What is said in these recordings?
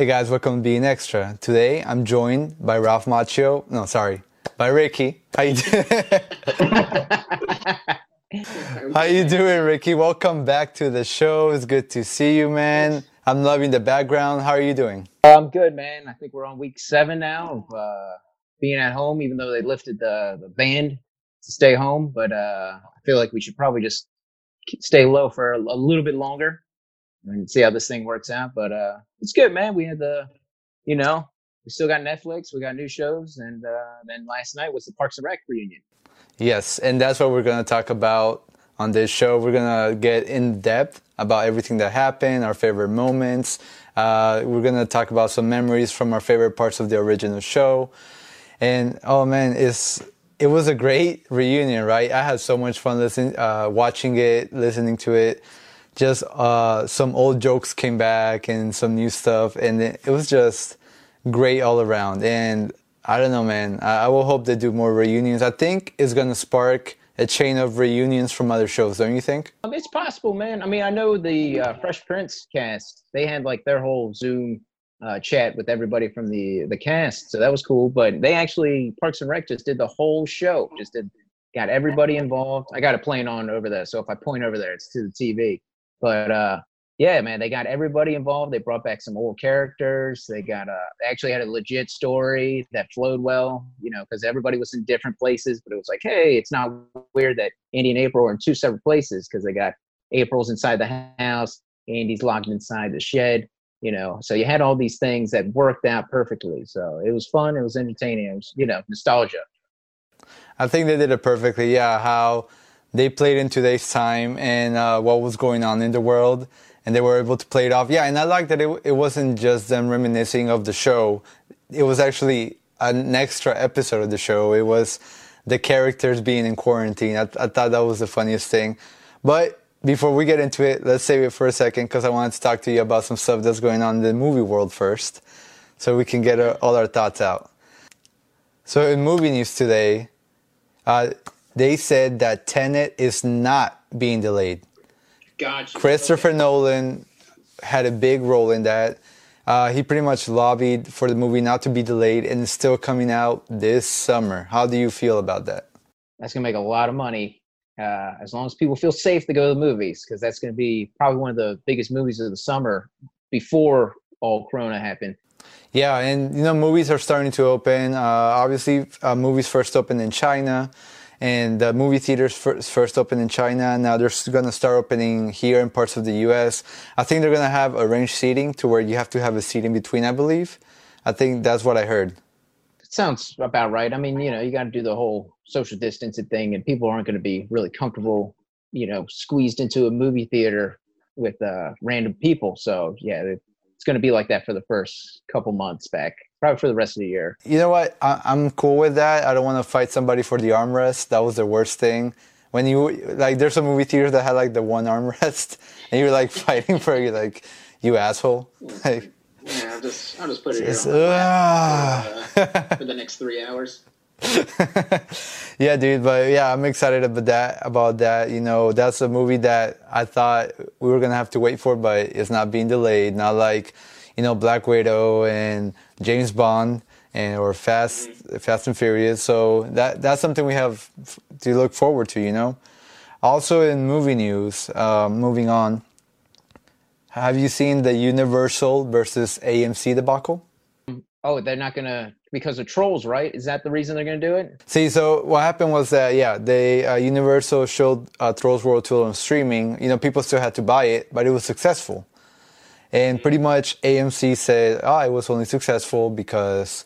Hey guys, welcome to Being Extra. Today I'm joined by Ralph Macchio. No, sorry, by Ricky. How you doing? How you doing, Ricky? Welcome back to the show. It's good to see you, man. I'm loving the background. How are you doing? I'm good, man. I think we're on week seven now of uh, being at home, even though they lifted the the band to stay home. But uh, I feel like we should probably just stay low for a little bit longer and see how this thing works out. But uh, it's good, man. We had the, you know, we still got Netflix, we got new shows, and uh, then last night was the Parks and Rec reunion. Yes, and that's what we're to talk about on this show. We're to get in depth about everything that happened, our favorite moments. Uh, we're to talk about some memories from our favorite parts of the original show. And oh man, it's it was a great reunion, right? I had so much fun listening, uh, watching it, listening to it just uh, some old jokes came back and some new stuff, and it, was just great all around. And I don't know, man. I, I will hope they do more reunions. I think it's gonna spark a chain of reunions from other shows, don't you think? Um, it's possible, man. I mean, I know the uh, Fresh Prince cast. They had like their whole Zoom uh, chat with everybody from the the cast, so that was cool. But they actually Parks and Rec just did the whole show, just did got everybody involved. I got a plane on over there, so if I point over there, it's to the TV. But uh, yeah, man, they got everybody involved. They brought back some old characters. They got a, uh, they actually had a legit story that flowed well, you know, because everybody was in different places. But it was like, hey, it's not weird that Andy and April are in two separate places because they got April's inside the house, Andy's locked inside the shed, you know. So you had all these things that worked out perfectly. So it was fun. It was entertaining. It was, you know, nostalgia. I think they did it perfectly. Yeah, how they played in today's time and uh, what was going on in the world and they were able to play it off. Yeah and i like that it, it wasn't just them reminiscing of the show. It was actually an extra episode of the show. It was the characters being in quarantine. I, I thought that was the funniest thing. But before we get into it let's save it for a second because i wanted to talk to you about some stuff that's going on in the movie world first so we can get uh, all our thoughts out. So in movie news today uh, they said that Tenet is not being delayed. Gotcha. Christopher Nolan had a big role in that. Uh, he pretty much lobbied for the movie not to be delayed and it's still coming out this summer. How do you feel about that? That's going to make a lot of money uh, as long as people feel safe to go to the movies because that's going to be probably one of the biggest movies of the summer before all Corona happened. Yeah, and you know, movies are starting to open. Uh, obviously, uh, movies first opened in China and the movie theaters first, opened in China. Now they're going to start opening here in parts of the U.S. I think they're going to have arranged seating to where you have to have a seat in between. I believe. I think that's what I heard. It sounds about right. I mean, you know, you got to do the whole social distancing thing, and people aren't going to be really comfortable, you know, squeezed into a movie theater with uh, random people. So yeah, it's going to be like that for the first couple months back probably for the rest of the year. You know what? I, am cool with that. I don't want to fight somebody for the armrest. That was the worst thing. When you like, there's some movie theaters that had like the one armrest, and you're like fighting for you, like you asshole. Like, yeah, I'll just I'll just put it just, here uh, for, uh, for the next three hours. yeah, dude, but yeah, I'm excited about that. About that, you know, that's a movie that I thought we were gonna have to wait for, but it's not being delayed. Not like you know Black Widow and James Bond and or Fast Fast and Furious. So that that's something we have to look forward to. You know. Also in movie news, uh, moving on. Have you seen the Universal versus AMC debacle? Oh, they're not gonna because of trolls, right? Is that the reason they're gonna do it? See, so what happened was that yeah, they uh, Universal showed uh, Trolls World Tour on streaming. You know, people still had to buy it, but it was successful. And pretty much AMC said, oh, it was only successful because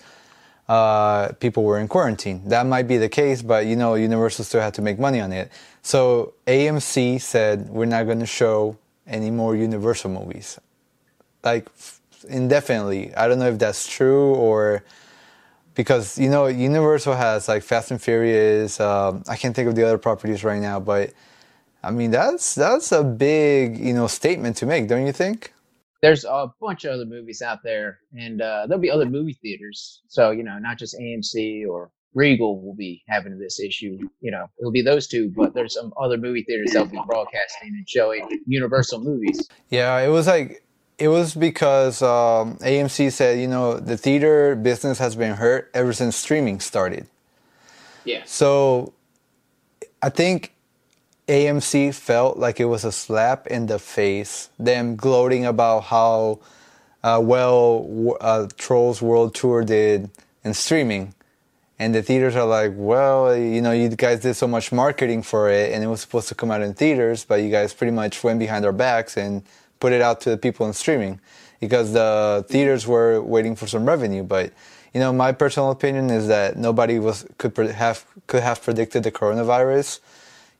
uh, people were in quarantine. That might be the case, but you know, Universal still had to make money on it. So AMC said, we're not going to show any more Universal movies. Like indefinitely. I don't know if that's true or because you know Universal has like Fast and Furious. Um, I can't think of the other properties right now, but I mean that's that's a big you know statement to make, don't you think? There's a bunch of other movies out there, and uh, there'll be other movie theaters. So you know, not just AMC or Regal will be having this issue. You know, it'll be those two, but there's some other movie theaters that'll be broadcasting and showing Universal movies. Yeah, it was like it was because um, AMC said, you know, the theater business has been hurt ever since streaming started. Yeah. So I think AMC felt like it was a slap in the face, them gloating about how uh, well uh, Trolls World Tour did in streaming. And the theaters are like, well, you know, you guys did so much marketing for it and it was supposed to come out in theaters, but you guys pretty much went behind our backs and put it out to the people in streaming because the theaters were waiting for some revenue. But you know, my personal opinion is that nobody was could have could have predicted the coronavirus.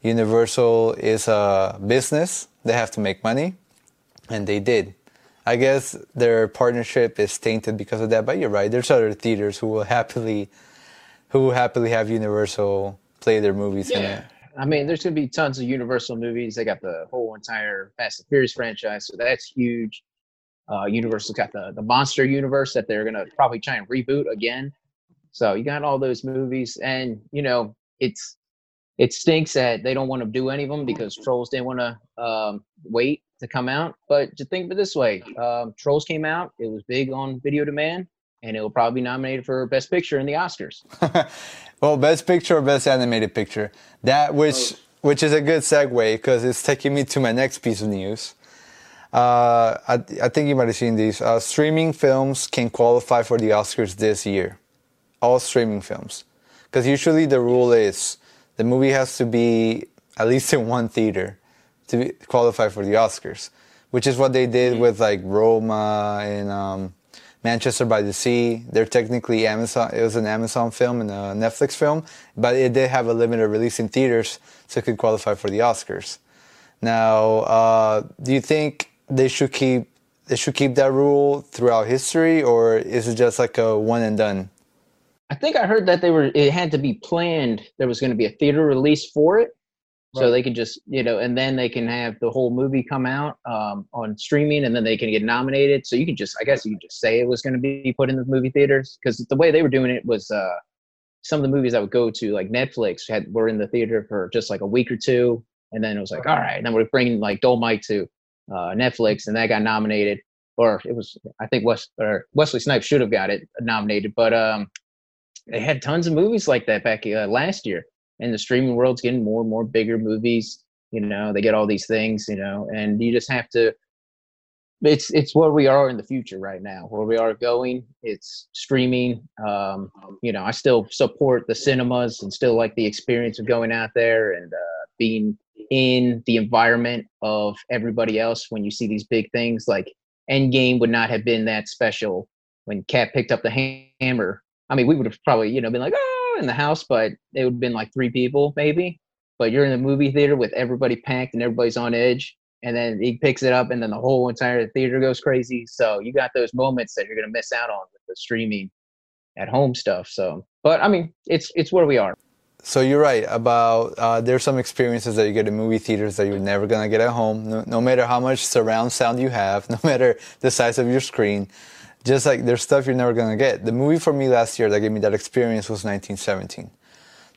Universal is a business; they have to make money, and they did. I guess their partnership is tainted because of that. But you're right; there's other theaters who will happily, who will happily have Universal play their movies yeah. in it. I mean, there's going to be tons of Universal movies. They got the whole entire Fast and Furious franchise, so that's huge. Uh, Universal got the the Monster Universe that they're going to probably try and reboot again. So you got all those movies, and you know it's it stinks that they don't want to do any of them because Trolls didn't want to um, wait to come out. But to think of it this way, um, Trolls came out. It was big on video demand, and it will probably be nominated for Best Picture in the Oscars. well, Best Picture or Best Animated Picture. That which oh. which is a good segue because it's taking me to my next piece of news. Uh, I, I, think you might have seen these. Uh, streaming films can qualify for the Oscars this year. All streaming films, because usually the rule is the movie has to be at least in one theater to be, qualify for the Oscars, which is what they did mm-hmm. with like Roma and um, Manchester by the Sea. They're technically Amazon. It was an Amazon film and a Netflix film, but it did have a limited release in theaters, so it could qualify for the Oscars. Now, uh, do you think they should keep they should keep that rule throughout history, or is it just like a one and done? I think I heard that they were it had to be planned. There was going to be a theater release for it, so they could just you know and then they can have the whole movie come out um, on streaming and then they can get nominated. So you can just i guess you can just say it was going to be put in the movie theaters because the way they were doing it was uh, some of the movies i would go to like netflix had were in the theater for just like a week or two and then it was like all right and then we're bringing like Dolemite to uh, netflix and that got nominated. Or it was i think West, or wesley snipes should have got it nominated but um, they had tons of movies like that back uh, last year and the streaming world's getting more and more bigger movies you know they get all these things you know and you just have to it's it's where we are in the future right now. Where we are going it's streaming um you know i still support the cinemas and still like the experience of going out there and uh, being in the environment of everybody else when you see these big things. Like endgame would not have been that special when Cap picked up the hammer i mean we would have probably you know been like oh in the house, but it would have been like three people maybe. But you're in the movie theater with everybody packed and everybody's on edge, and then he picks it up, and then the whole entire theater goes crazy. So you got those moments that you're gonna miss out on with the streaming at home stuff. So, but I mean, it's it's where we are. So you're right about uh, there's some experiences that you get in movie theaters that you're never gonna get at home. No, no matter how much surround sound you have, no matter the size of your screen just like there's stuff you're never gonna get. The movie for me last year that gave me that experience was 1917.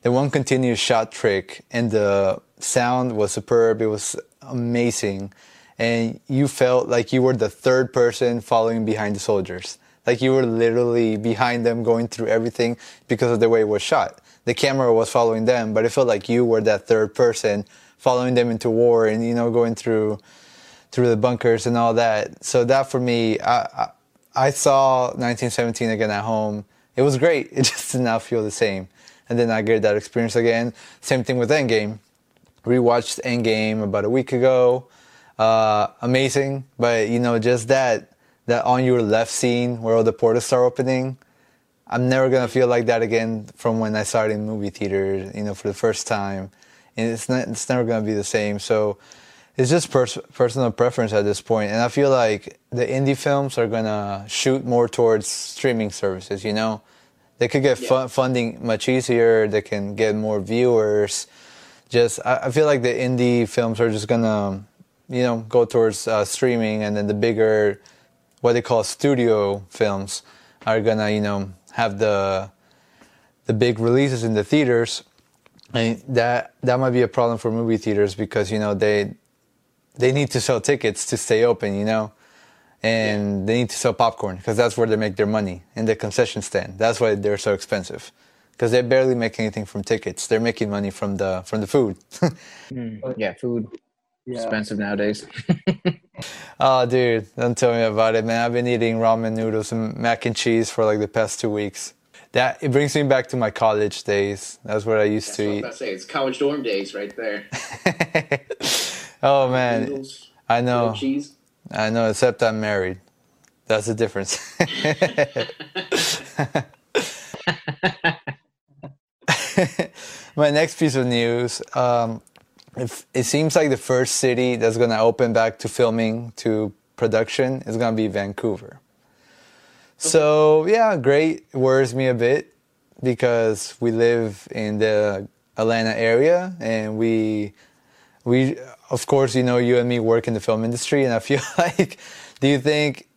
The one continuous shot trick and the sound was superb. It was amazing, and you felt like you were the third person following behind the soldiers. Like you were literally behind them, going through everything because of the way it was shot. The camera was following them, but it felt like you were that third person following them into war and you know going through through the bunkers and all that. So that for me, I, I I saw 1917 again at home. It was great. It just did not feel the same. And then I get that experience again. Same thing with Endgame. Rewatched Endgame about a week ago. Uh, amazing, but you know, just that that on your left scene where all the portals start opening. I'm never gonna feel like that again from when I started in movie theaters. You know, for the first time, and it's not. It's never gonna be the same. So it's just pers- personal preference at this point, and I feel like the indie films are gonna shoot more towards streaming services. You know, they could get yeah. funding much easier. They can get more viewers. Just I, I, feel like the indie films are just gonna, you know, go towards uh, streaming, and then the bigger, what they call studio films, are gonna, you know, have the the big releases in the theaters. And that that might be a problem for movie theaters because you know they they need to sell tickets to stay open, you know. and they need to sell popcorn because that's where they make their money in the concession stand. That's why they're so expensive because they barely make anything from tickets. They're making money from the from the food. mm, yeah, food yeah. expensive nowadays. oh, dude, don't tell me about it, man. I've been eating ramen noodles and mac and cheese for like the past two weeks. That it brings me back to my college days. That's what I used That's to eat. I say it's college dorm days right there. oh man, noodles, I know. Cheese. I know, except I'm married. That's the difference. My next piece of news. Um, it, it seems like the first city that's going to open back to filming to production is going to be Vancouver. So yeah, great. It worries me a bit because we live in the Atlanta area and we we of course you know you and me work in the film industry and I feel like do you think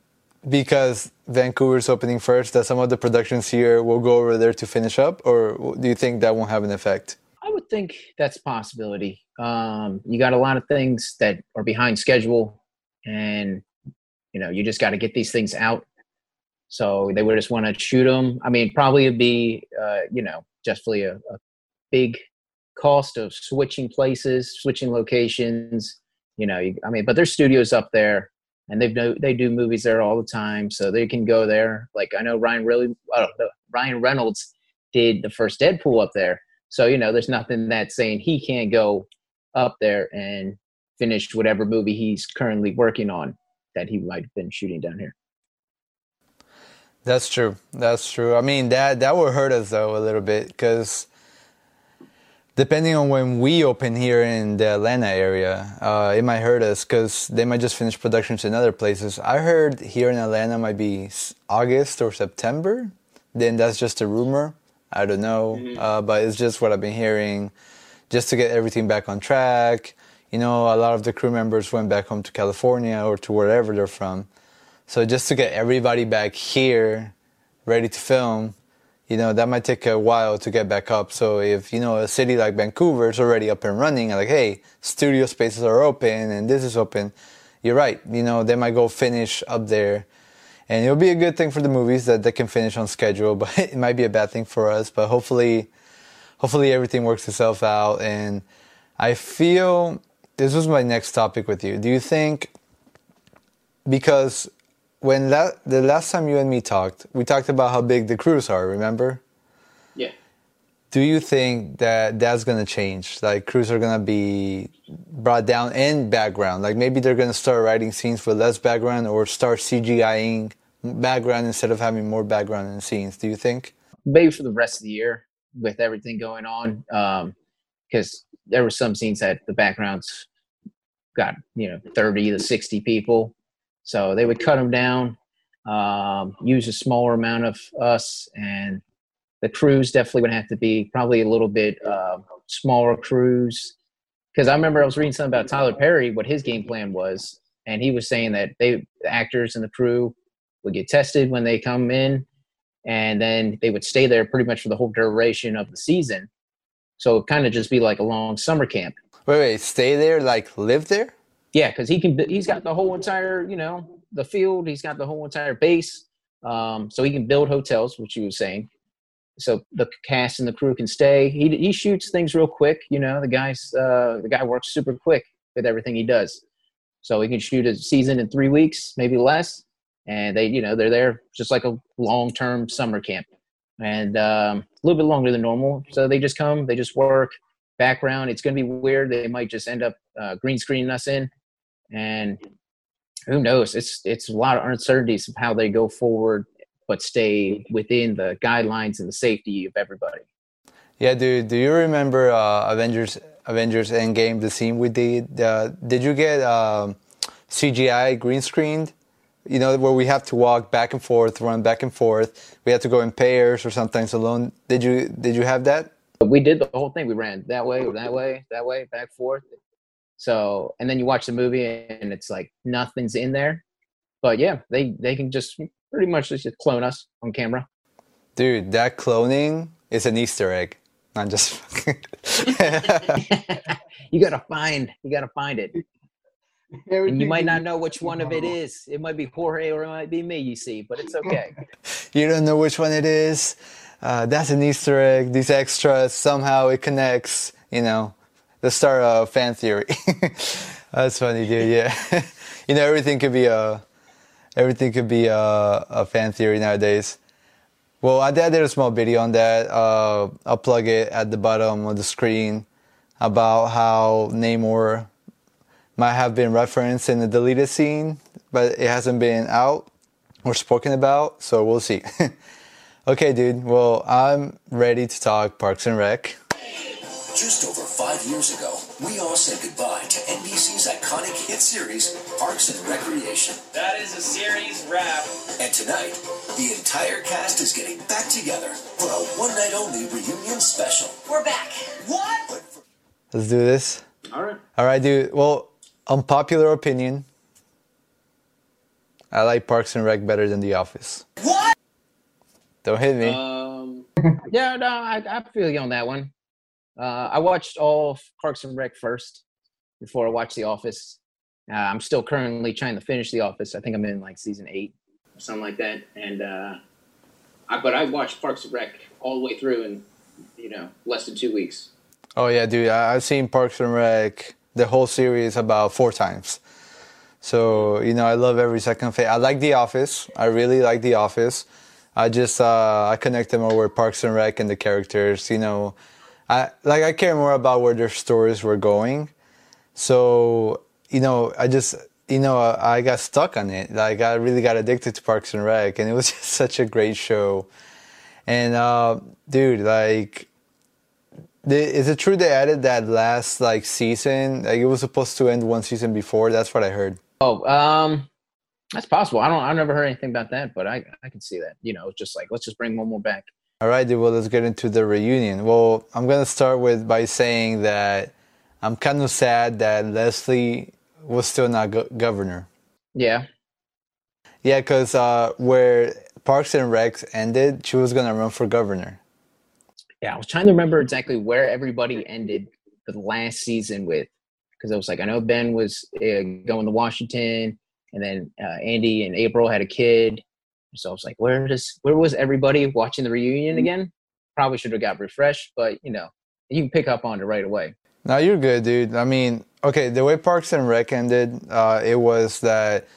because Vancouver's opening first that some of the productions here will go over there to finish up or do you think that won't have an effect? I would think that's possibility. Um, you got a lot of things that are behind schedule and you know you just got to get these things out so they would just want to shoot them. I mean, probably it'd be, uh, you know, justly a, a big cost of switching places, switching locations. You know, you, I mean, but there's studios up there, and they do they do movies there all the time, so they can go there. Like I know Ryan really, Ryan Reynolds did the first Deadpool up there, so you know, there's nothing that's saying he can't go up there and finish whatever movie he's currently working on that he might have been shooting down here. That's true. That's true. I mean, that that will hurt us though a little bit because depending on when we open here in the Atlanta area, uh, it might hurt us because they might just finish productions in other places. I heard here in Atlanta might be August or September. Then that's just a rumor. I don't know, mm-hmm. uh, but it's just what I've been hearing, just to get everything back on track. You know, a lot of the crew members went back home to California or to wherever they're from. So just to get everybody back here ready to film, you know, that might take a while to get back up. So if, you know, a city like Vancouver is already up and running, like, hey, studio spaces are open and this is open, you're right. You know, they might go finish up there. And it'll be a good thing for the movies that they can finish on schedule, but it might be a bad thing for us. But hopefully, hopefully everything works itself out. And I feel this was my next topic with you. Do you think because when la- the last time you and me talked, we talked about how big the crews are. Remember? Yeah. Do you think that that's gonna change? Like crews are gonna be brought down in background. Like maybe they're gonna start writing scenes with less background, or start CGIing background instead of having more background in scenes. Do you think? Maybe for the rest of the year, with everything going on, because um, there were some scenes that the backgrounds got you know 30 to 60 people so they would cut them down, um, use a smaller amount of us, and the crews definitely would have to be probably a little bit uh, smaller crews. Because I remember I was reading something about Tyler Perry, what his game plan was, and he was saying that they, the actors and the crew, would get tested when they come in, and then they would stay there pretty much for the whole duration of the season. So it kind of just be like a long summer camp. Wait, wait, stay there, like live there? Yeah, because he can. He's got the whole entire, you know, the field. He's got the whole entire base. Um, so he can build hotels, which you were saying. So the cast and the crew can stay. He he shoots things real quick. You know, the guy's uh, the guy works super quick with everything he does. So he can shoot a season in three weeks, maybe less. And they, you know, they're there just like a long term summer camp, and um, a little bit longer than normal. So they just come, they just work. Background, it's going to be weird. They might just end up uh, green screening us in and who knows? It's it's a lot of uncertainties of how they go forward, but stay within the guidelines and the safety of everybody. Yeah, dude. Do you remember uh, Avengers Avengers Endgame? The scene we did. Uh, did you get um, CGI green screened? You know where we have to walk back and forth, run back and forth. We have to go in pairs or sometimes alone. Did you did you have that? We did the whole thing. We ran that way, that way, that way, back forth. So, and then you watch the movie and it's like nothing's in there. But yeah, they they can just pretty much just clone us on camera. Dude, that cloning is an Easter egg. Not just You gotta find you gotta find it. And you might not know which one of it is. It might be Jorge or it might be me, you see, but it's okay. you don't know which one it is. Uh, that's an Easter egg. These extras somehow it connects. You know, the start of fan theory. that's funny, dude. Yeah, you know everything could be a everything could be a, a fan theory nowadays. Well, I did, a small video on that. Uh, I'll plug it at the bottom of the screen about how Namor might have been referenced in the deleted scene, but it hasn't been out or spoken about, so we'll see. okay, dude. Well, I'm ready to talk Parks and Rec. Just over five years ago, we all said goodbye to NBC's iconic hit series, Parks and Recreation. That is a series wrap. And tonight, the entire cast is getting back together for a one night only reunion special. We're back. What? Let's do this. All right. All right, dude. Well, unpopular opinion. I like Parks and Rec better than The Office. What? Don't hit me. Um, yeah, no, I, I feel you on that one. Uh, I watched all of Parks and Rec first before I watched The Office. Uh, I'm still currently trying to finish The Office. I think I'm in like season eight. something like that. And uh, I, but I watched Parks and Rec all the way through in you know less than two weeks. oh yeah, dude. I've seen Parks and Rec the whole series about four times. So you know, I love every second. I like The Office. I really like The Office. I just uh, I connect more with Parks and Rec and the characters. You know, I like I care more about where their stories were going. So you know, I just you know I got stuck on it. Like I really got addicted to Parks and Rec, and it was just such a great show. And uh, dude, like is it true they added that last like season? Like it was supposed to end one season before. That's what I heard. Oh, um, that's possible. I don't. I've never heard anything about that, but I I can see that. You know, just like let's just bring one more back. All right, dude. Well, let's get into the reunion. Well, I'm gonna start with by saying that I'm kind of sad that Leslie was still not go- governor. Yeah, Yeah, because uh, where Parks and Recs ended, she was gonna run for governor. yeah. I was trying to remember exactly where everybody ended the last season with, because I was like, I know Ben was uh, going to Washington, and then uh, Andy and April had a kid. So I was like, where does where was everybody watching the reunion again? Probably should have got refreshed, but you know, you can pick up on it right away. No, you're good, dude. I mean, okay, the way Parks and Rec ended, uh, it was that,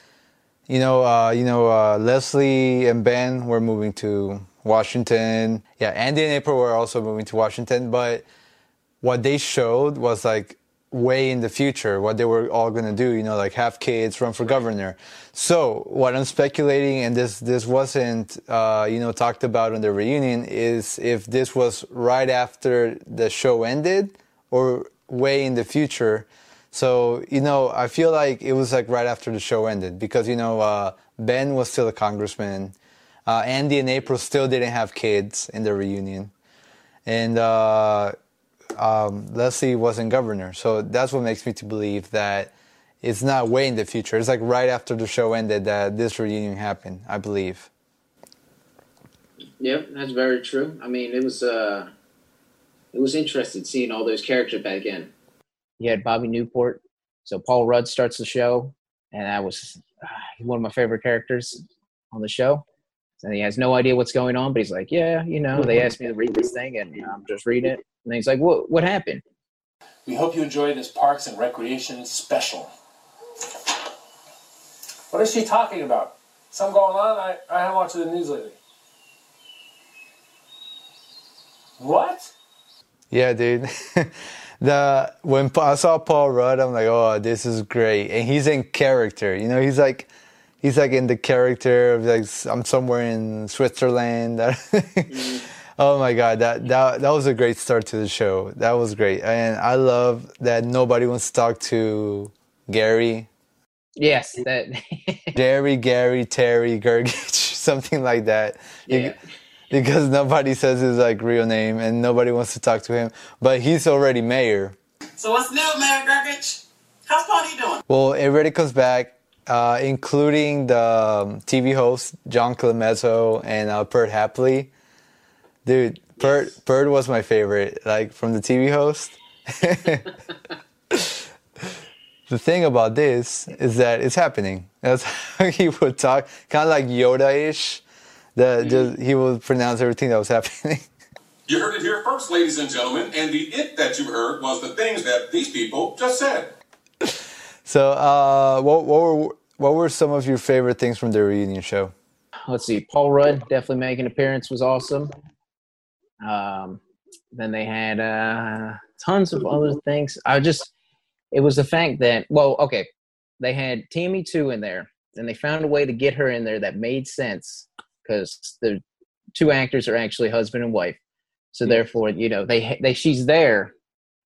you know, uh, you know, uh, Leslie and Ben were moving to Washington. Yeah, Andy and April were also moving to Washington, but what they showed was like way in the future what they were all going to do you know like have kids run for governor. So what i'm speculating and this this wasn't uh, you know talked about on the reunion is if this was right after the show ended or way in the future. So you know i feel like it was like right after the show ended because you know uh, ben was still a congressman. Uh, andy and april still didn't have kids in the reunion. And uh, um, Leslie wasn't governor. So that's what makes me to believe that it's not way in the future. It's like right after the show ended that this reunion happened, I believe. Yep, that's very true. I mean, it was uh, it was interesting seeing all those characters back in. You had Bobby Newport. So Paul Rudd starts the show, and that was uh, one of my favorite characters on the show. And he has no idea what's going on, but he's like, "Yeah, you know, they asked me to read this thing, and I'm just reading it." And he's like, "What? What happened?" We hope you enjoy this Parks and Recreation special. What is she talking about? Something going on? I, I haven't watched the news lately. What? Yeah, dude. the when I saw Paul Rudd, I'm like, oh, this is great, and he's in character. You know, he's like, he's like in the character of like I'm somewhere in Switzerland. Mm-hmm. oh my god, that that that was a great start to the show. That was great, and I love that nobody wants to talk to Gary, Yes, that. Jerry, Gary, Terry, Gergich, something like that. You- Yeah. because nobody says his like real name and nobody wants to talk to him. But he's already mayor. So what's new, Mayor Gergich? How's Party doing? Well, everybody comes back, uh, including the um, TV host Joan Callamezzo and uh, Perd Hapley. Dude, Perd Perd was my favorite, like from the TV host. the thing about this is that it's happening. That's how he would talk, kind of like Yoda-ish. That just he would pronounce everything that was happening. You heard it here first, ladies and gentlemen, and the it that you heard was the things that these people just said. So, uh, what, what were what were some of your favorite things from the reunion show? Let's see. Paul Rudd definitely making an appearance was awesome. Um, then they had uh, tons of other things. I just, it was the fact that, well, okay, they had Tammy 2 in there, and they found a way to get her in there that made sense because the two actors are actually husband and wife. So therefore, you know, they they she's there,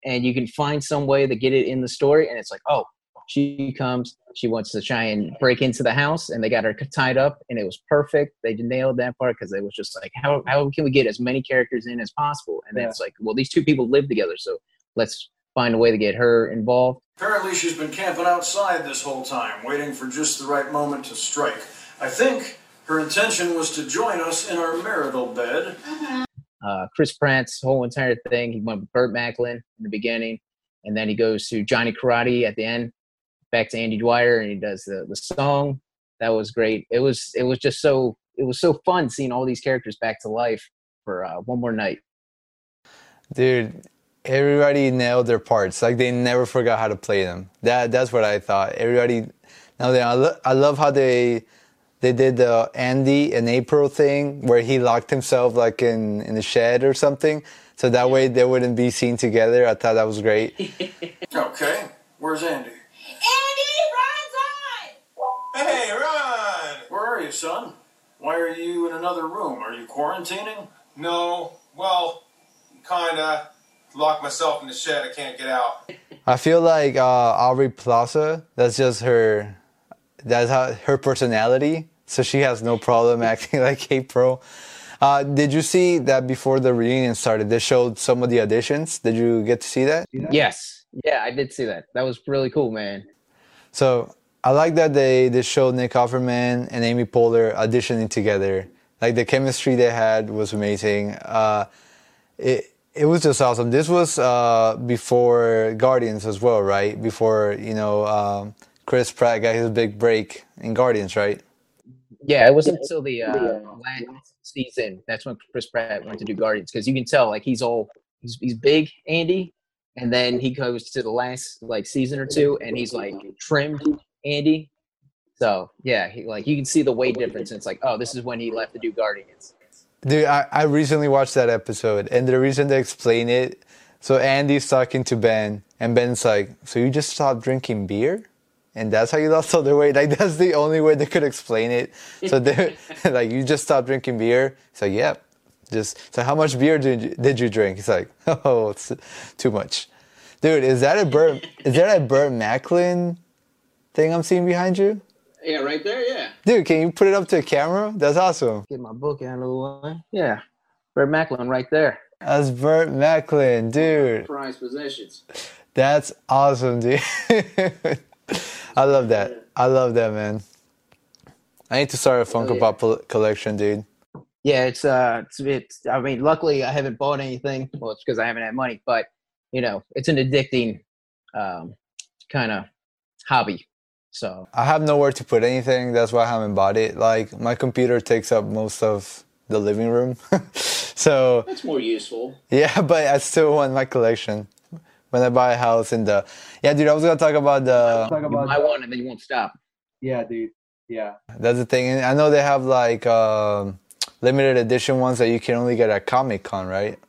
and you can find some way to get it in the story, and it's like, oh, she comes, she wants to try and break into the house, and they got her tied up, and it was perfect. They nailed that part because it was just like, how how can we get as many characters in as possible? And then it's like, well, these two people live together, so let's find a way to get her involved. Apparently, she's been camping outside this whole time, waiting for just the right moment to strike. I think her intention was to join us in our marital bed. uh, Chris Pratt's whole entire thing. He went with Burt Macklin in the beginning, and then he goes to Johnny Karate at the end, back to Andy Dwyer, and he does the, the song. That was great. It was it was just so it was so fun seeing all these characters back to life for uh, one more night. Dude, everybody nailed their parts. Like they never forgot how to play them. That that's what I thought. Everybody. Now they, I, lo- I love how they they did the Andy and April thing where he locked himself like in in the shed or something. So that way they wouldn't be seen together. I thought that was great. Okay, where's Andy? Andy, you, son? Why are you in another room? Are you quarantining? No, well, kinda. Locked myself in the shed. I can't get out. I feel like uh, Aubrey Plaza. That's just her. That's how her personality. So she has no problem acting like April. Uh, did you see that before the reunion started? They showed some of the auditions. Did you get to see that? Yes, yeah, I did see that. That was really cool, man. So I like that they they showed Nick Offerman and Amy Poehler auditioning together. Like the chemistry they had was amazing. Uh, it it was just awesome. This was uh, before Guardians as well, right? Before you know um, Chris Pratt got his big break in Guardians, right? Yeah, it wasn't until the uh, last season that's when Chris Pratt went to do Guardians because you can tell like he's all he's he's big, Andy, and then he goes to the last like season or two and he's like trimmed Andy. So yeah, he, like you can see the weight difference. And it's like, oh, this is when he left to do Guardians. Dude, I, I recently watched that episode, and the reason they explain it, so Andy's talking to Ben, and Ben's like, "So you just stopped drinking beer, and that's how you lost all the weight?" Like that's the only way they could explain it. So they like, "You just stopped drinking beer." It's like, "Yep." Just so how much beer did you, did you drink? It's like, "Oh, it's too much." Dude, is that a Burt? is that a Burt Macklin thing I'm seeing behind you? Yeah, right there. Yeah. Dude, can you put it up to the camera? That's awesome. Get my book out of the way. Yeah, Burt Macklin right there. That's Burt Macklin, dude. Prized possessions. That's awesome, dude. I love that. I love that, man. I need to start a Funko yeah. Pop collection, dude. Yeah, it's uh, it's, it's I mean, luckily I haven't bought anything. Well, it's because I haven't had money, but you know, it's an addicting um, kind of hobby. So I have nowhere to put anything. That's why I haven't bought it. Like my computer takes up most of the living room, so That's more useful. yeah. But I still want my collection. When I buy a house in the yeah, dude. I was gonna talk about the you buy one and then you won't stop. Yeah, dude. Yeah. That's the thing. And I know they have like um, limited edition ones that you can only get at Comic Con, right?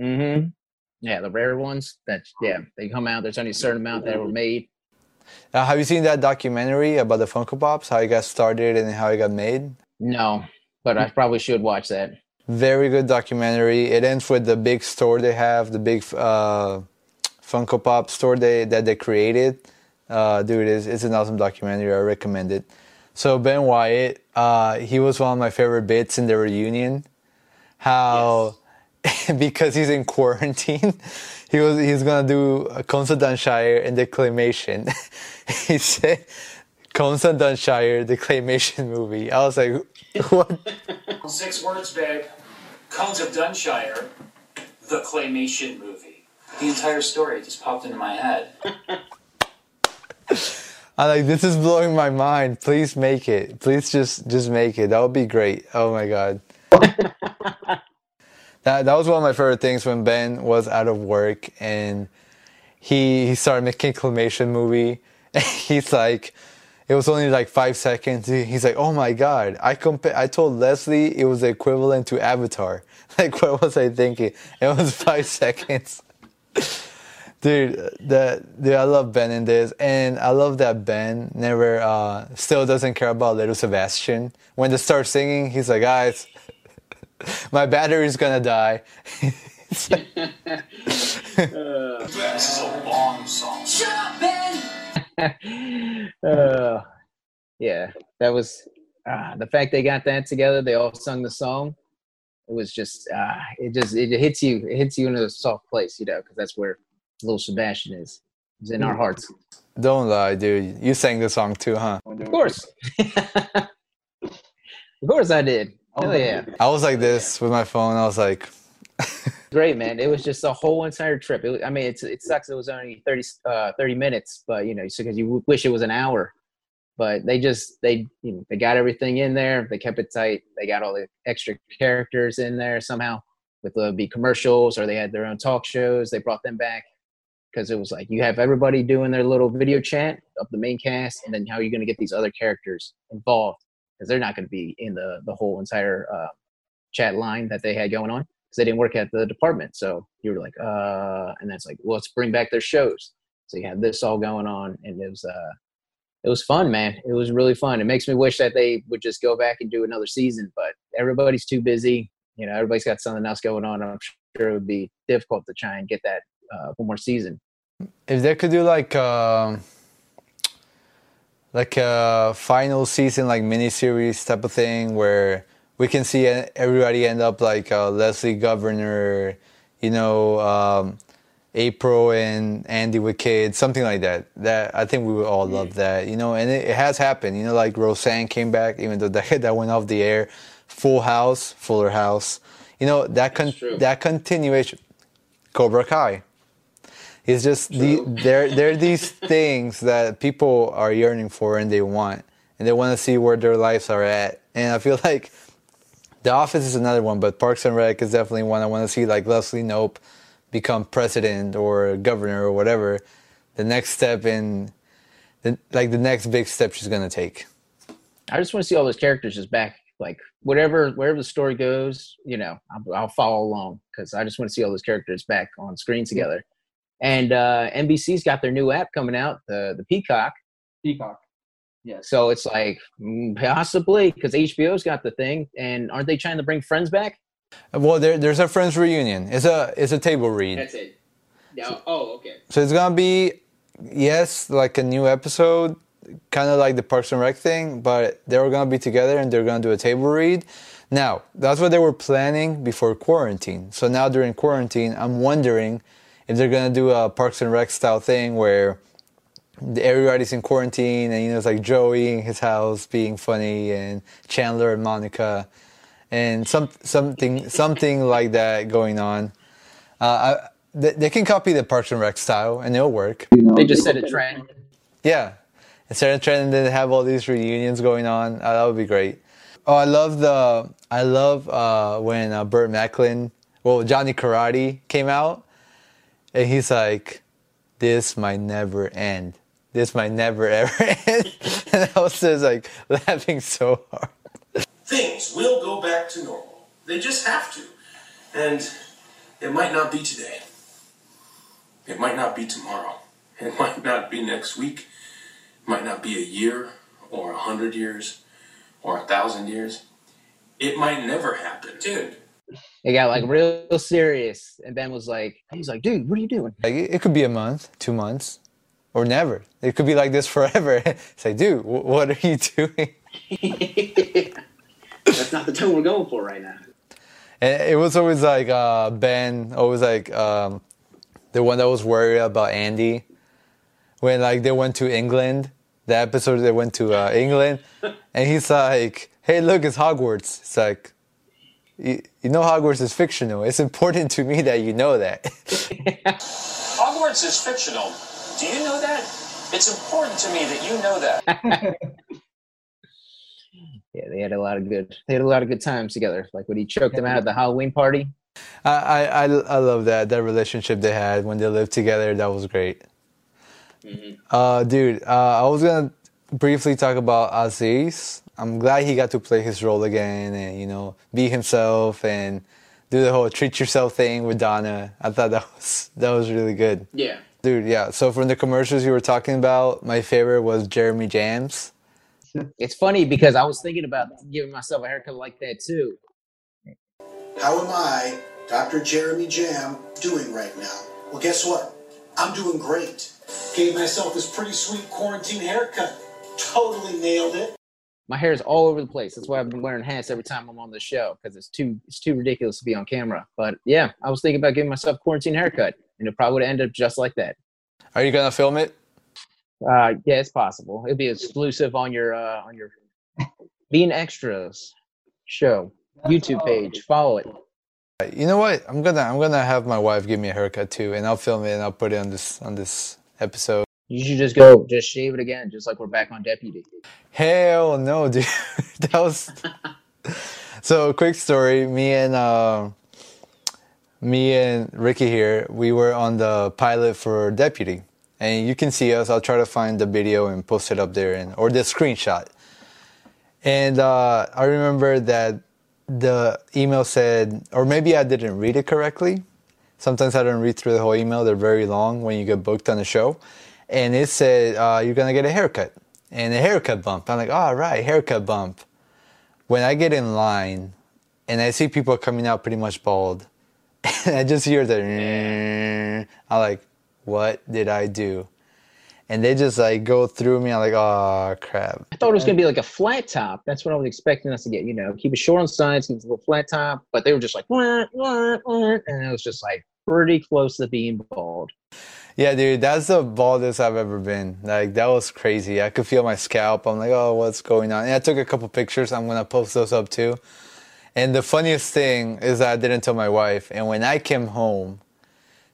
Mm-hmm. Yeah, the rare ones that yeah they come out. There's only a certain amount that were made. Uh, have you seen that documentary about the Funko Pops, how it got started and how it got made? No, but I probably should watch that. Very good documentary. It ends with the big store they have, the big uh, Funko Pop store they that they created. Uh, dude, it's, it's an awesome documentary. I recommend it. So Ben Wyatt, uh, he was one of my favorite bits in the reunion. How because he's in quarantine, he was he's gonna do a Dunshire and the claymation. he said Cones of Dunshire, the claymation movie. I was like, what? Six words, babe. Cones of Dunshire, the claymation movie. The entire story just popped into my head. I'm like, this is blowing my mind. Please make it. Please just just make it. That would be great. Oh my god. That that was one of my favorite things when Ben was out of work and he he started making claymation movie. He's like, it was only like five seconds. He's like, oh my god. I compa- I told Leslie it was equivalent to Avatar. Like, what was I thinking? It was five seconds. Dude, that dude, I love Ben in this, and I love that Ben never, uh, still doesn't care about little Sebastian. When they start singing, he's like, guys, my battery's gonna die. It's like- This is a long song. uh, yeah, that was uh, the fact they got that together. They all sung the song. It was just, uh, it just, it hits you, it hits you in a soft place, you know, because that's where little Sebastian is. He's in our hearts. Don't lie, dude. You sang the song too, huh? Of course. of course I did. Hell yeah. I was like this with my phone. I was like, Great, man. It was just a whole entire trip. It, was- I mean, it's, it sucks it was only 30, uh, 30 minutes, but, you know, because you wish it was an hour. But they just, they, you know, they got everything in there. They kept it tight. They got all the extra characters in there somehow with the be commercials or they had their own talk shows. They brought them back because it was like you have everybody doing their little video chat of the main cast, and then how are you going to get these other characters involved because they're not going to be in the the whole entire uh, chat line that they had going on because they didn't work at the department. So you were like, uh, and that's like, well, let's bring back their shows. So you had this all going on, and it was uh, it was fun, man. It was really fun. It makes me wish that they would just go back and do another season, but everybody's too busy. You know, everybody's got something else going on. I'm sure it would be difficult to try and get that uh, one more season. if they could do like, um like a final season, like miniseries type of thing, where we can see everybody end up like uh, Leslie Governor, you know, um, April and Andy with kids, something like that. That I think we would all love that, you know. And it, it has happened, you know. Like Roseanne came back, even though that hit that went off the air. Full House, Fuller House, you know that con- that continuation. Cobra Kai. It's just the, there there are these things that people are yearning for and they want, and they want to see where their lives are at. And I feel like The Office is another one, but Parks and Rec is definitely one I want to see. Like Leslie Knope become president or governor or whatever. The next step in, the, like the next big step she's gonna take. I just want to see all those characters just back, like whatever wherever the story goes, you know, I'll, I'll follow along because I just want to see all those characters back on screen together. And uh, NBC's got their new app coming out, the the Peacock. Peacock. Yeah. So it's like mm, possibly because HBO's got the thing, and aren't they trying to bring Friends back? Well, there, there's a Friends reunion. It's a it's a table read. That's it. Yeah. Oh, okay. So it's gonna be, yes, like a new episode, kind of like the Parks and Rec thing, but they were gonna be together and they're gonna do a table read. Now, that's what they were planning before quarantine. So now during quarantine, I'm wondering if they're gonna do a Parks and Rec style thing where everybody's in quarantine and you know it's like Joey in his house being funny and Chandler and Monica and some something something like that going on. Uh, I, they, they can copy the Parks and Rec style and it'll work. They just set a trend. Yeah. Instead of trying to have all these reunions going on, uh, that would be great. Oh, I love the I love uh, when uh, Burt Macklin, well Johnny Karate came out, and he's like, "This might never end. This might never ever end." and I was just like laughing so hard. Things will go back to normal. They just have to. And it might not be today. It might not be tomorrow. It might not be next week. It might not be a year or a hundred years or a thousand years. It might never happen. Dude, It got like real serious, and Ben was like, "He's like, dude, what are you doing?" Like it, it could be a month, two months, or never. It could be like this forever. it's like, dude, wh- what are you doing? That's not the tone we're going for right now. And it was always like uh, Ben, always like um, the one that was worried about Andy when like they went to England. The episode they went to uh, England, and he's like, "Hey, look, it's Hogwarts." It's like, you, you know, Hogwarts is fictional. It's important to me that you know that. Hogwarts is fictional. Do you know that? It's important to me that you know that. Yeah, they had a lot of good. They had a lot of good times together. Like when he choked him out at the Halloween party. I, I I I love that that relationship they had when they lived together. That was great. Uh, dude, uh, I was gonna briefly talk about Aziz. I'm glad he got to play his role again and you know be himself and do the whole treat yourself thing with Donna. I thought that was that was really good. Yeah. Dude, yeah. So from the commercials you were talking about, my favorite was Jeremy Jamm's. It's funny because I was thinking about giving myself a haircut like that too. How am I, Dr. Jeremy Jamm, doing right now? Well, guess what? I'm doing great. Gave myself this pretty sweet quarantine haircut. Totally nailed it. My hair is all over the place. That's why I've been wearing hats every time I'm on the show because it's too it's too ridiculous to be on camera. But yeah, I was thinking about giving myself a quarantine haircut, and it probably would end up just like that. Are you gonna film it? Uh, yeah, it's possible. It'll be exclusive on your uh, on your being extras show YouTube page. Follow it. You know what? I'm gonna I'm gonna have my wife give me a haircut too, and I'll film it and I'll put it on this on this episode. You should just go, just shave it again, just like we're back on Deputy. Hell no, dude. that was so. Quick story. Me and uh, me and Ricky here. We were on the pilot for Deputy, and you can see us. I'll try to find the video and post it up there, and or the screenshot. And uh, I remember that the email said, or maybe I didn't read it correctly. Sometimes I don't read through the whole email. They're very long when you get booked on the show. And it said, uh, you're to get a haircut and a haircut bump. I'm like, all right, haircut bump. When I get in line and I see people coming out pretty much bald, and I just hear the, I'm like, what did I do? And they just like go through me. I'm like, oh crap. I thought it was gonna be like a flat top. That's what I was expecting us to get. You know, keep it short on sides, keep it a little flat top. But they were just like, wah, wah, wah, and it was just like pretty close to being bald. Yeah, dude, that's the baldest I've ever been. Like that was crazy. I could feel my scalp. I'm like, oh, what's going on? And I took a couple pictures. I'm gonna post those up too. And the funniest thing is that I didn't tell my wife. And when I came home,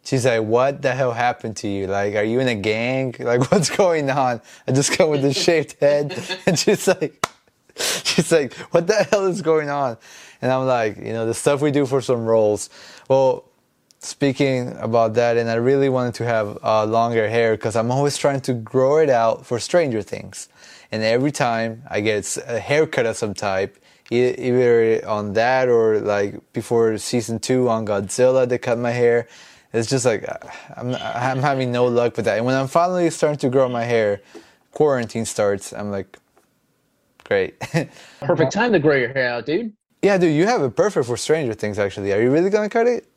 she's like, "What the hell happened to you? Like, are you in a gang? Like, what's going on?" I just come with this shaved head, and she's like, "She's like, what the hell is going on?" And I'm like, you know, the stuff we do for some roles. Well, speaking about that, and I really wanted to have uh, longer hair because I'm always trying to grow it out for Stranger Things. And every time I get a haircut of some type, either on that or like before season two on Godzilla, they cut my hair. It's just like uh, I'm, I'm having no luck with that. And when I'm finally starting to grow my hair, quarantine starts. I'm like, great. Perfect time to grow your hair out, dude. yeah, dude, you have it perfect for Stranger Things. Actually, are you really gonna cut it?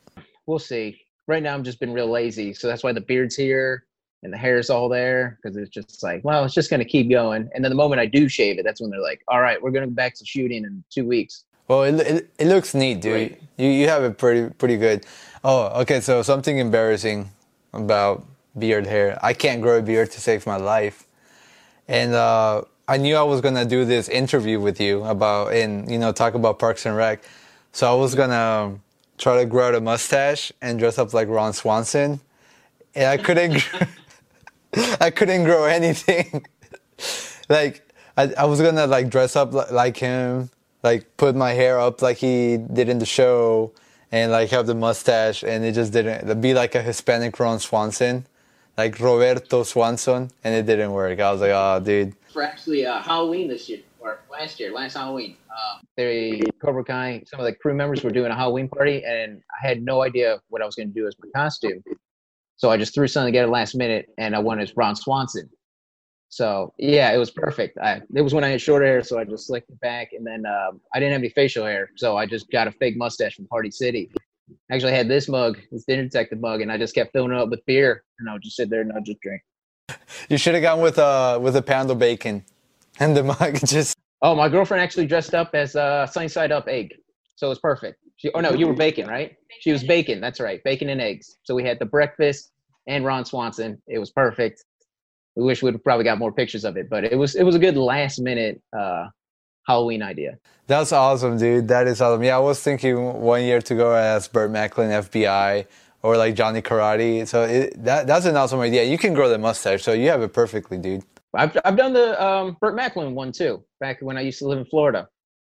We'll see. Right now, I'm just been real lazy, so that's why the beard's here and the hair's all there because it's just like, well, it's just gonna keep going. And then the moment I do shave it, that's when they're like, all right, we're gonna go back to shooting in two weeks. Well, it, it, it looks neat, dude. Right. You you have it pretty pretty good. Oh, okay. So something embarrassing about beard hair. I can't grow a beard to save my life, and uh, I knew I was gonna do this interview with you about and you know talk about Parks and Rec. So I was gonna try to grow out a mustache and dress up like Ron Swanson, and I couldn't. I couldn't grow anything. like I, I was gonna like dress up li- like him, like put my hair up like he did in the show, and like have the mustache, and it just didn't be like a Hispanic Ron Swanson, like Roberto Swanson, and it didn't work. I was like, oh, dude. For actually uh, Halloween this year last year, last Halloween. Um, They Cobra Kai, some of the crew members were doing a Halloween party, and I had no idea what I was gonna do as my costume. So I just threw something together last minute, and I went as Ron Swanson. So yeah, it was perfect. I, it was when I had short hair, so I just slicked it back, and then um, I didn't have any facial hair, so I just got a fake mustache from Party City. I actually had this mug, this dinner detective mug, and I just kept filling it up with beer, and I would just sit there and I'd just drink. You should have gone with uh with a pound of bacon, and the mug just. Oh, my girlfriend actually dressed up as a sunny side up egg, so it was perfect. She, oh no, you were bacon, right? She was bacon. That's right, bacon and eggs. So we had the breakfast and Ron Swanson. It was perfect. We wish we'd probably got more pictures of it, but it was it was a good last minute uh, Halloween idea. That's awesome, dude. That is awesome. Yeah, I was thinking one year to go as Burt Macklin, FBI, or like Johnny Karate. So it, that that's an awesome idea. You can grow the mustache, so you have it perfectly, dude. I've I've done the um, Burt Macklin one too. Back when I used to live in Florida.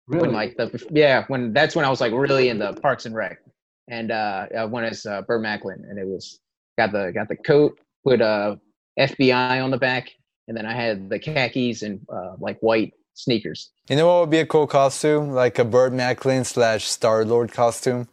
Really? When like the yeah, when that's when I was like really in the Parks and Rec, and uh, I went as uh, Burt Macklin, and it was got the got the coat, put uh, FBI on the back, and then I had the khakis and uh, like white sneakers. You know what would be a cool costume? Like a Burt Macklin slash Star Lord costume.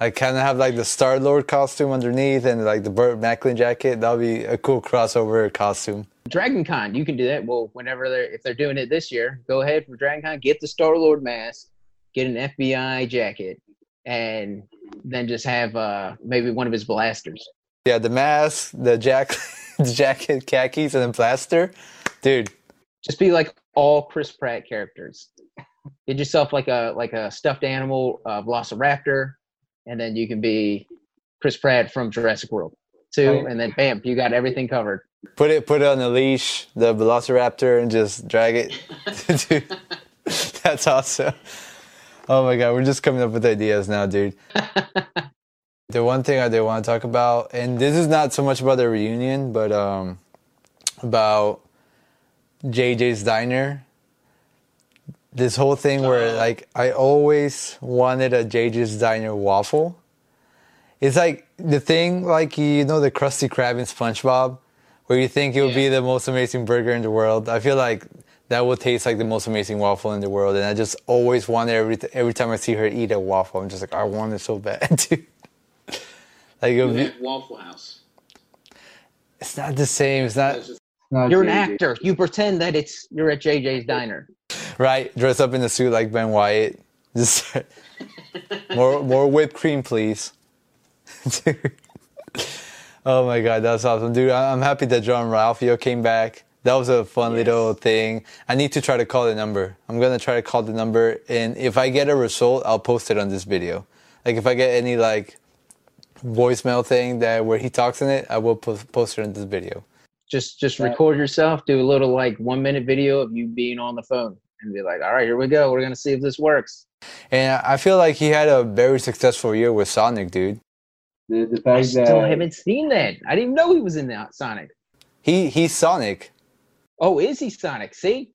I kind of have like the Star Lord costume underneath and like the Burt Macklin jacket. That'll be a cool crossover costume. Dragon Con, you can do that. Well, whenever they're if they're doing it this year, go ahead for Dragon Con, get the Star Lord mask, get an FBI jacket, and then just have uh maybe one of his blasters. Yeah, the mask, the jacket, the jacket, khakis, and then blaster. Dude, Just be like all Chris Pratt characters. Get yourself like a like a stuffed animal, uh, Velociraptor, and then you can be Chris Pratt from Jurassic World too, and then bam, you got everything covered. put it put it on the leash, the Velociraptor, and just drag it. dude, that's awesome. Oh my god, we're just coming up with ideas now, dude. the one thing I did want to talk about, and this is not so much about the reunion, but um, about JJ's Diner. This whole thing where uh-huh. like I always wanted a JJ's Diner waffle. It's like the thing, like you know, the Krusty Krab in SpongeBob, where you think it would be the most amazing burger in the world. I feel like that would taste like the most amazing waffle in the world, and I just always want it every every time I see her eat a waffle. I'm just like, I want it so bad, dude. like it You be, Waffle House. it's not the same. It's not It's just- Not You're an actor. You pretend that it's you're at JJ's Diner. Right. Dress up in a suit like Ben Wyatt. Just more more whipped cream, please. Dude. Oh my god, that's awesome, dude! I- I'm happy that Jean-Ralphio came back. That was a fun little thing. I need to try to call the number. I'm gonna try to call the number, and if I get a result, I'll post it on this video. Like if I get any like voicemail thing that where he talks in it, I will post, post it in this video. Just just record yourself, do a little like one minute video of you being on the phone, and be like, "All right, here we go. We're gonna see if this works." And I feel like he had a very successful year with Sonic, dude. The, the I fact still that haven't seen that. I didn't even know he was in that Sonic. He he's Sonic. Oh, is he Sonic? See,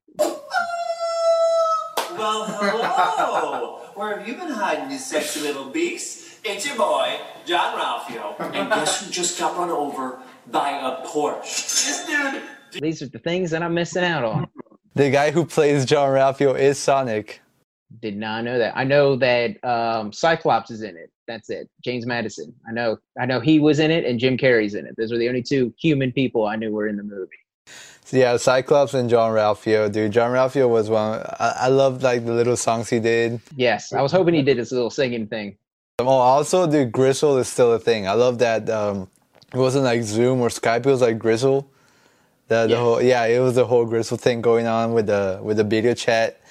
Well, hello. Where have you been hiding, you sexy little beast? It's your boy, Jean-Ralphio. And guess who just got run over by a Porsche? This dude. these are the things that I'm missing out on. The guy who plays Jean-Ralphio is Sonic. Did not know that. I know that um, Cyclops is in it. That's it. James Marsden. I know. I know he was in it, and Jim Carrey's in it. Those are the only two human people I knew were in the movie. So yeah, Cyclops and Jean-Ralphio, dude. Jean-Ralphio was one. I, I love like the little songs he did. Yes, I was hoping he did this little singing thing. Oh, also, dude, Gryzzl is still a thing. I love that. Um, it wasn't like Zoom or Skype. It was like Gryzzl. The, the Yes. whole yeah, it was the whole Gryzzl thing going on with the with the video chat.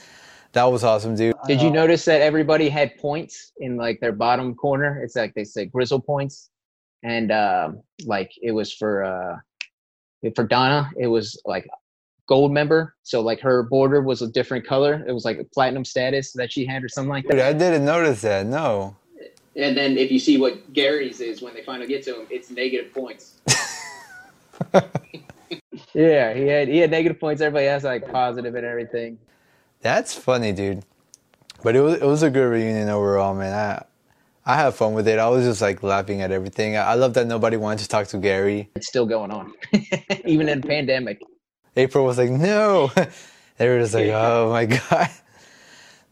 That was awesome, dude. Did you notice that everybody had points in like their bottom corner? It's like they say Gryzzl points, and um, like it was for uh, for Donna, it was like gold member. So like her border was a different color. It was like a platinum status that she had or something like Dude, that. I didn't notice that. No. And then if you see what Gary's is when they finally get to him, it's negative points. Yeah, he had he had negative points. Everybody has like positive and everything. That's funny, dude. But it was it was a good reunion overall, man. I I had fun with it. I was just like laughing at everything. I, I love that nobody wanted to talk to Gary. It's still going on, even in pandemic. April was like, no. they were just like, oh my god.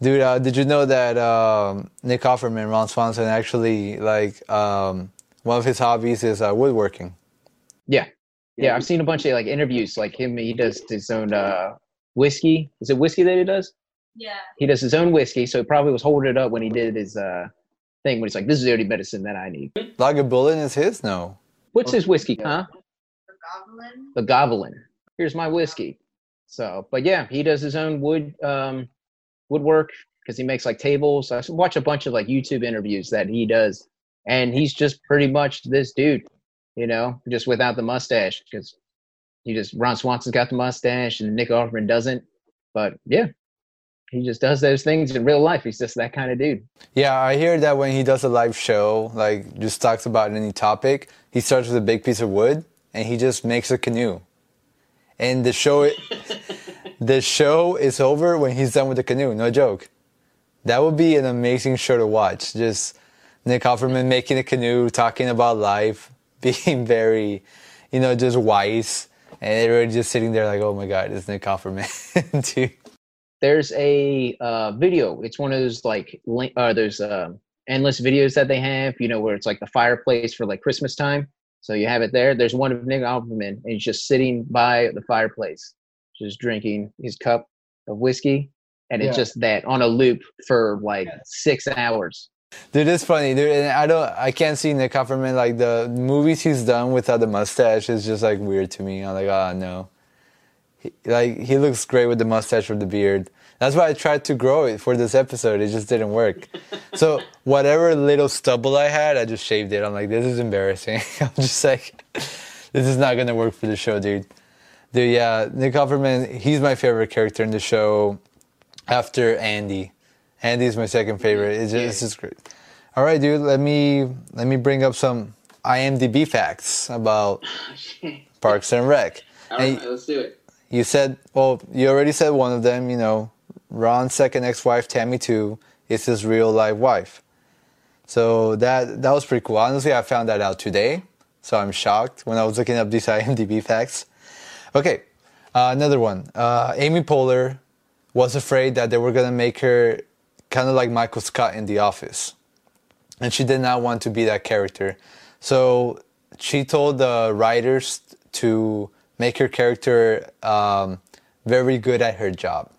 Dude, uh, did you know that um, Nick Offerman, Ron Swanson, actually like um, one of his hobbies is uh, woodworking. Yeah. Yeah, I've seen a bunch of like interviews. Like him, he does his own uh, whiskey. Is it whiskey that he does? Yeah. He does his own whiskey, so he probably was holding it up when he did his uh, thing. When he's like, "This is the only medicine that I need." Lagavulin is his? No. What's his whiskey, huh? The Goblin. The Goblin. Here's my whiskey. So, but yeah, he does his own wood um, woodwork because he makes like tables. I watch a bunch of like YouTube interviews that he does, and he's just pretty much this dude, you know, just without the mustache because he just Ron Swanson's got the mustache and Nick Offerman doesn't. But yeah, he just does those things in real life. He's just that kind of dude. Yeah, I hear that when he does a live show, like just talks about any topic, he starts with a big piece of wood and he just makes a canoe. And the show the show is over when he's done with the canoe, no joke. That would be an amazing show to watch. Just Nick Offerman making a canoe, talking about life, being very, you know, just wise. And everybody just sitting there like, oh my God, it's Nick Offerman. Dude. There's a uh, video. It's one of those like link, uh, there's um, endless videos that they have, you know, where it's like the fireplace for like Christmas time. So you have it there. There's one of Nick Offerman, and he's just sitting by the fireplace, just drinking his cup of whiskey, and it's just that on a loop for like six hours. Dude, it's funny, dude. And I don't, I can't see Nick Offerman like the movies he's done without the mustache is just like weird to me. I'm like, oh no. He, like he looks great with the mustache or the beard. That's why I tried to grow it for this episode. It just didn't work. so whatever little stubble I had, I just shaved it. I'm like, this is embarrassing. I'm just like, this is not gonna work for the show, dude. Dude, yeah, Nick Offerman, he's my favorite character in the show after Andy. Andy's my second favorite. It's just, it's just great. All right, dude. Let me let me bring up some IMDb facts about Parks and Rec. All And right, let's do it. you said, well, you already said one of them. You know, Ron's second ex-wife, Tammy Two, is his real life wife. So that that was pretty cool. Honestly, I found that out today, so I'm shocked when I was looking up these IMDb facts. Okay, uh, another one. Uh, Amy Poehler was afraid that they were gonna make her kind of like Michael Scott in The Office, and she did not want to be that character. So she told the writers to make her character um, very good at her job.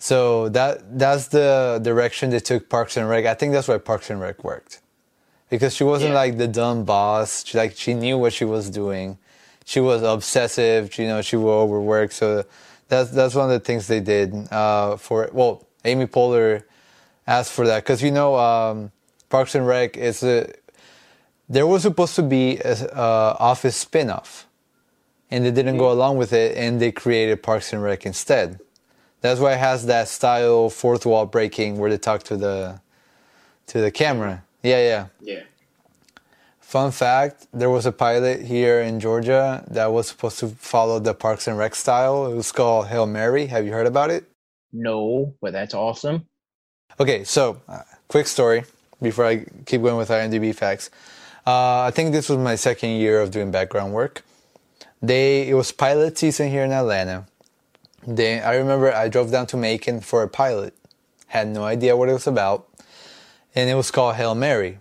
So that that's the direction they took Parks and Rec. I think that's why Parks and Rec worked, because she wasn't like the dumb boss. She, like she knew what she was doing. She was obsessive. You know, she would overwork. So that's that's one of the things they did uh, for. Well, Amy Poehler asked for that because you know um, Parks and Rec is a. There was supposed to be a uh, Office spinoff, and they didn't go along with it, and they created Parks and Rec instead. That's why it has that style fourth wall breaking where they talk to the to the camera. Yeah, yeah. Yeah. Fun fact: there was a pilot here in Georgia that was supposed to follow the Parks and Rec style. It was called Hail Mary. Have you heard about it? No, but that's awesome. Okay, so uh, quick story before I keep going with IMDb facts. Uh, I think this was my second year of doing background work. They it was pilot season here in Atlanta. They I remember I drove down to Macon for a pilot. Had no idea what it was about, and it was called Hail Mary.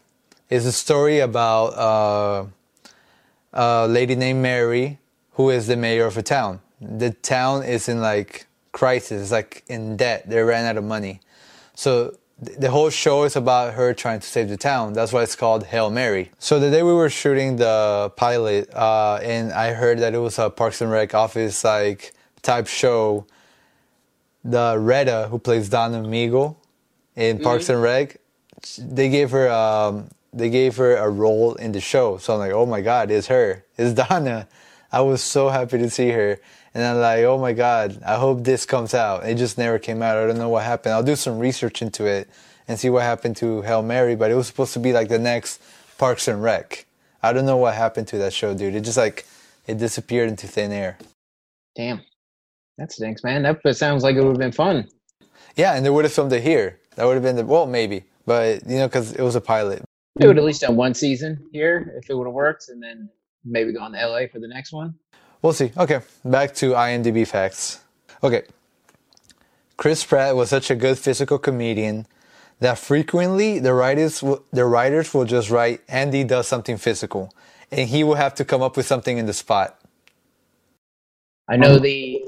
It's a story about uh, a lady named Mary who is the mayor of a town. The town is in like crisis, like in debt. They ran out of money. So the whole show is about her trying to save the town. That's why it's called Hail Mary. So the day we were shooting the pilot, uh, and I heard that it was a Parks and Rec office like type show. The Retta, who plays Donna Meagle in Parks and Rec, they gave her um, they gave her a role in the show. So I'm like, oh my god, it's her, it's Donna. I was so happy to see her, and I'm like, oh my god, I hope this comes out. It just never came out. I don't know what happened. I'll do some research into it and see what happened to Hail Mary. But it was supposed to be like the next Parks and Rec. I don't know what happened to that show, dude. It just like it disappeared into thin air. Damn, that stinks, man. That sounds like it would have been fun. Yeah, and they would have filmed it here. That would have been the well, maybe, but you know, because it was a pilot. Do it at least on one season here if it would have worked, and then maybe go on to LA for the next one. We'll see. Okay, back to IMDb facts. Okay, Chris Pratt was such a good physical comedian that frequently the writers will, the writers will just write Andy does something physical, and he will have to come up with something in the spot. I know the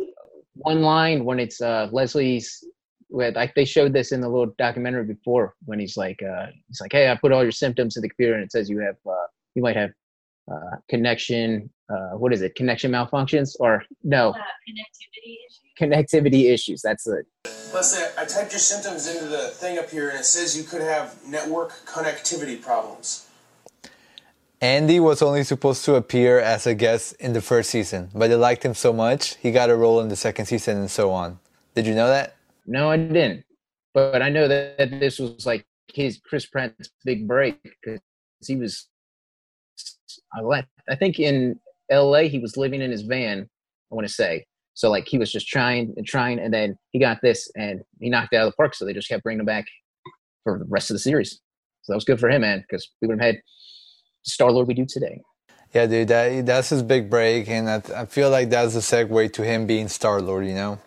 one line when it's uh, Leslie's. With like they showed this in the little documentary before when he's like uh, he's like, hey, I put all your symptoms in the computer and it says you have uh, you might have uh, connection uh, what is it connection malfunctions or no connectivity issues. Connectivity issues that's it. Let's I typed your symptoms into the thing up here and it says you could have network connectivity problems. Andy was only supposed to appear as a guest in the first season, but they liked him so much he got a role in the second season and so on. Did you know that? No, I didn't. But I know that, that this was like his Chris Pratt's big break because he was. I left. I think in L.A. he was living in his van. I want to say so. Like he was just trying and trying, and then he got this, and he knocked it out of the park. So they just kept bringing him back for the rest of the series. So that was good for him, man, because we would have had Star Lord we do today. Yeah, dude, that that's his big break, and I, I feel like that's the segue to him being Star Lord. You know.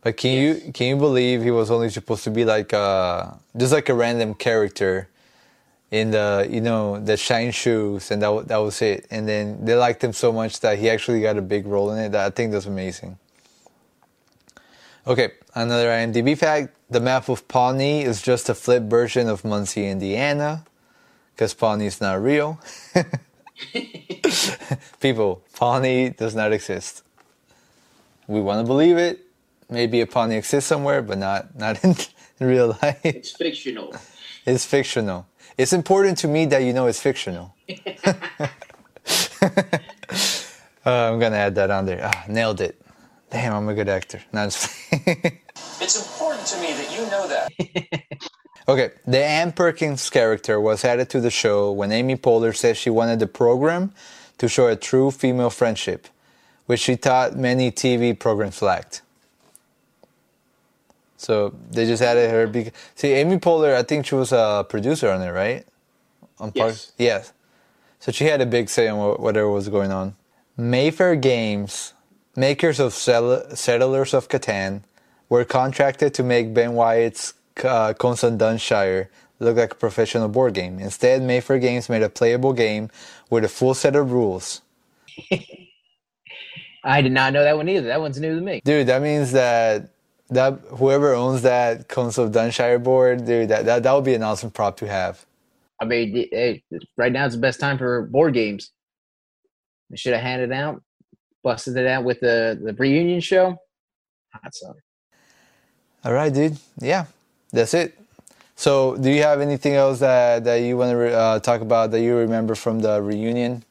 But can yes. you can you believe he was only supposed to be like a just like a random character in the you know the shine shoes and that that was it and then they liked him so much that he actually got a big role in it that I think that's amazing. Okay, another IMDb fact: the map of Pawnee is just a flip version of Muncie, Indiana, because Pawnee is not real. People, Pawnee does not exist. We want to believe it, maybe a Pawnee exists somewhere, but not not in, real life. It's fictional. It's fictional. It's important to me that you know it's fictional. uh, I'm gonna add that on there. Ah, nailed it. Damn, I'm a good actor. No, it's important to me that you know that. okay, the Ann Perkins character was added to the show when Amy Poehler said she wanted the program to show a true female friendship, which she thought many TV programs lacked. So they just added her. Because, see, Amy Poehler, I think she was a producer on it, right? On Parks. Yes. yes. So she had a big say on whatever was going on. Mayfair Games, makers of Settlers of Catan, were contracted to make Ben Wyatt's uh, Cones of Dunshire look like a professional board game. Instead, Mayfair Games made a playable game with a full set of rules. I did not know that one either. That one's new to me. Dude, that means that that whoever owns that Cones of Dunshire board, dude, that, that that would be an awesome prop to have. I mean, hey, right now it's the best time for board games. They should have handed out, busted it out with the the reunion show. Hot sauce. All right, dude. Yeah, that's it. So, do you have anything else that that you want to uh, talk about that you remember from the reunion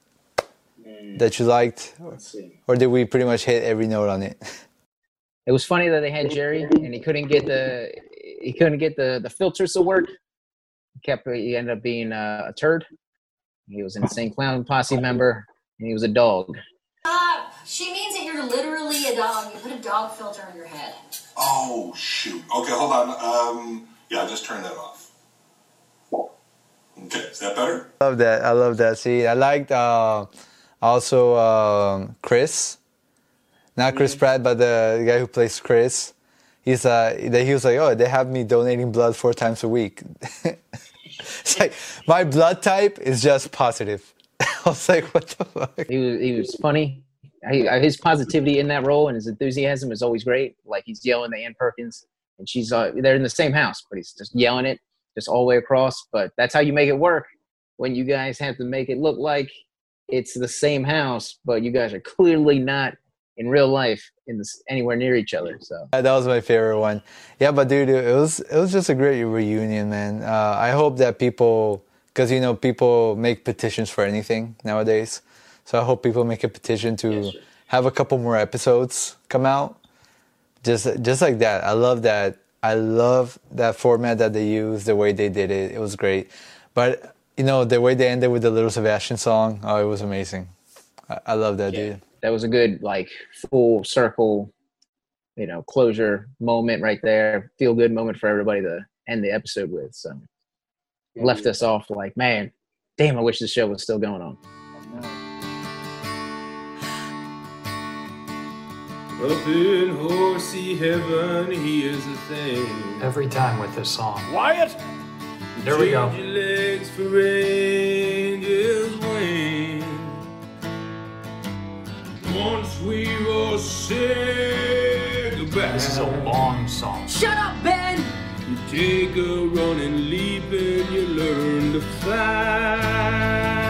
mm. that you liked, or did we pretty much hit every note on it? It was funny that they had Jerry and he couldn't get the he couldn't get the the filters to work. He kept he ended up being a, a turd. He was an insane clown posse member and he was a dog. Uh, she means that you're literally a dog. You put a dog filter on your head. Oh shoot. Okay, hold on. Um, yeah, I just turned that off. Okay, is that better? Love that. I love that. See, I liked uh, also uh, Chris not Chris Pratt, but the guy who plays Chris. He's uh, he was like, oh, they have me donating blood four times a week. it's like my blood type is just positive. I was like, what the fuck? He was, he was funny. He, uh, his positivity in that role and his enthusiasm is always great. Like he's yelling at Ann Perkins, and she's uh, they're in the same house, but he's just yelling it just all the way across. But that's how you make it work when you guys have to make it look like it's the same house, but you guys are clearly not in real life in this anywhere near each other. So that was my favorite one. Yeah, but dude, it was it was just a great reunion, man. Uh, I hope that people, because you know, people make petitions for anything nowadays. So I hope people make a petition to yes, have a couple more episodes come out. Just just like that. I love that. I love that format that they used, the way they did it. It was great. But you know, the way they ended with the Little Sebastian song, oh, it was amazing. I, I love that, yeah. dude that was a good like full circle, you know, closure moment right there. Feel good moment for everybody to end the episode with. So left us off like, man, damn, I wish the show was still going on. Up in horsey heaven, he is a thing. Every time with this song. Wyatt! There we go. Once we will say goodbye. This is a long song. Shut up, Ben! You take a running leap and you learn to fly.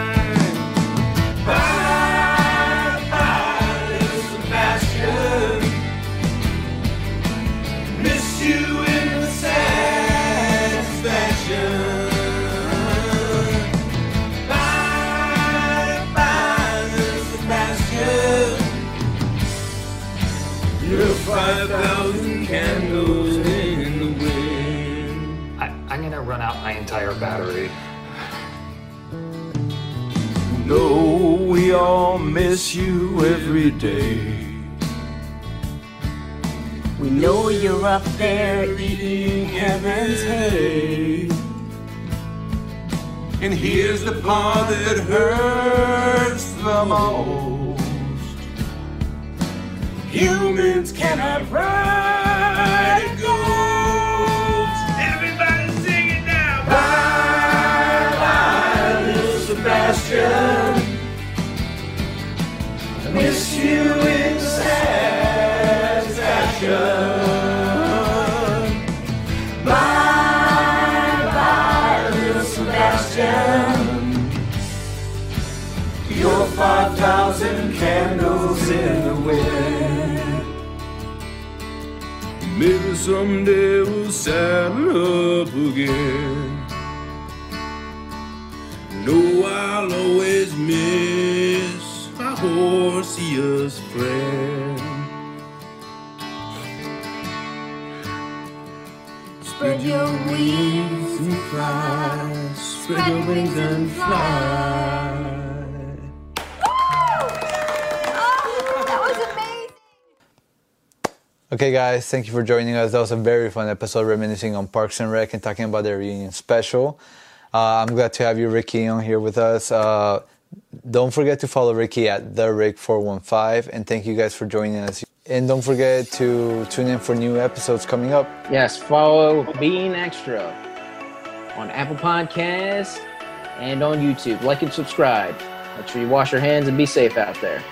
5,000 candles in the wind. I, I'm gonna run out my entire battery. No, we all miss you every day. We know you're up there eating heaven's hay. And here's the part that hurts the most. Humans cannot ride ghosts. Everybody sing it now. Bye, bye, little Sebastian. I miss you in satisfaction. Bye, bye, little Sebastian. You're 5,000 candles in someday we'll saddle up again. No, I'll always miss my horse's friend. Spread your wings and fly. Spread your wings and fly. Okay, guys, thank you for joining us. That was a very fun episode reminiscing on Parks and Rec and talking about their reunion special. Uh, I'm glad to have you, Ricky, on here with us. Uh, don't forget to follow Ricky at the Rick415, and thank you guys for joining us. And don't forget to tune in for new episodes coming up. Yes, follow Being Extra on Apple Podcasts and on YouTube. Like and subscribe. Make sure you wash your hands and be safe out there.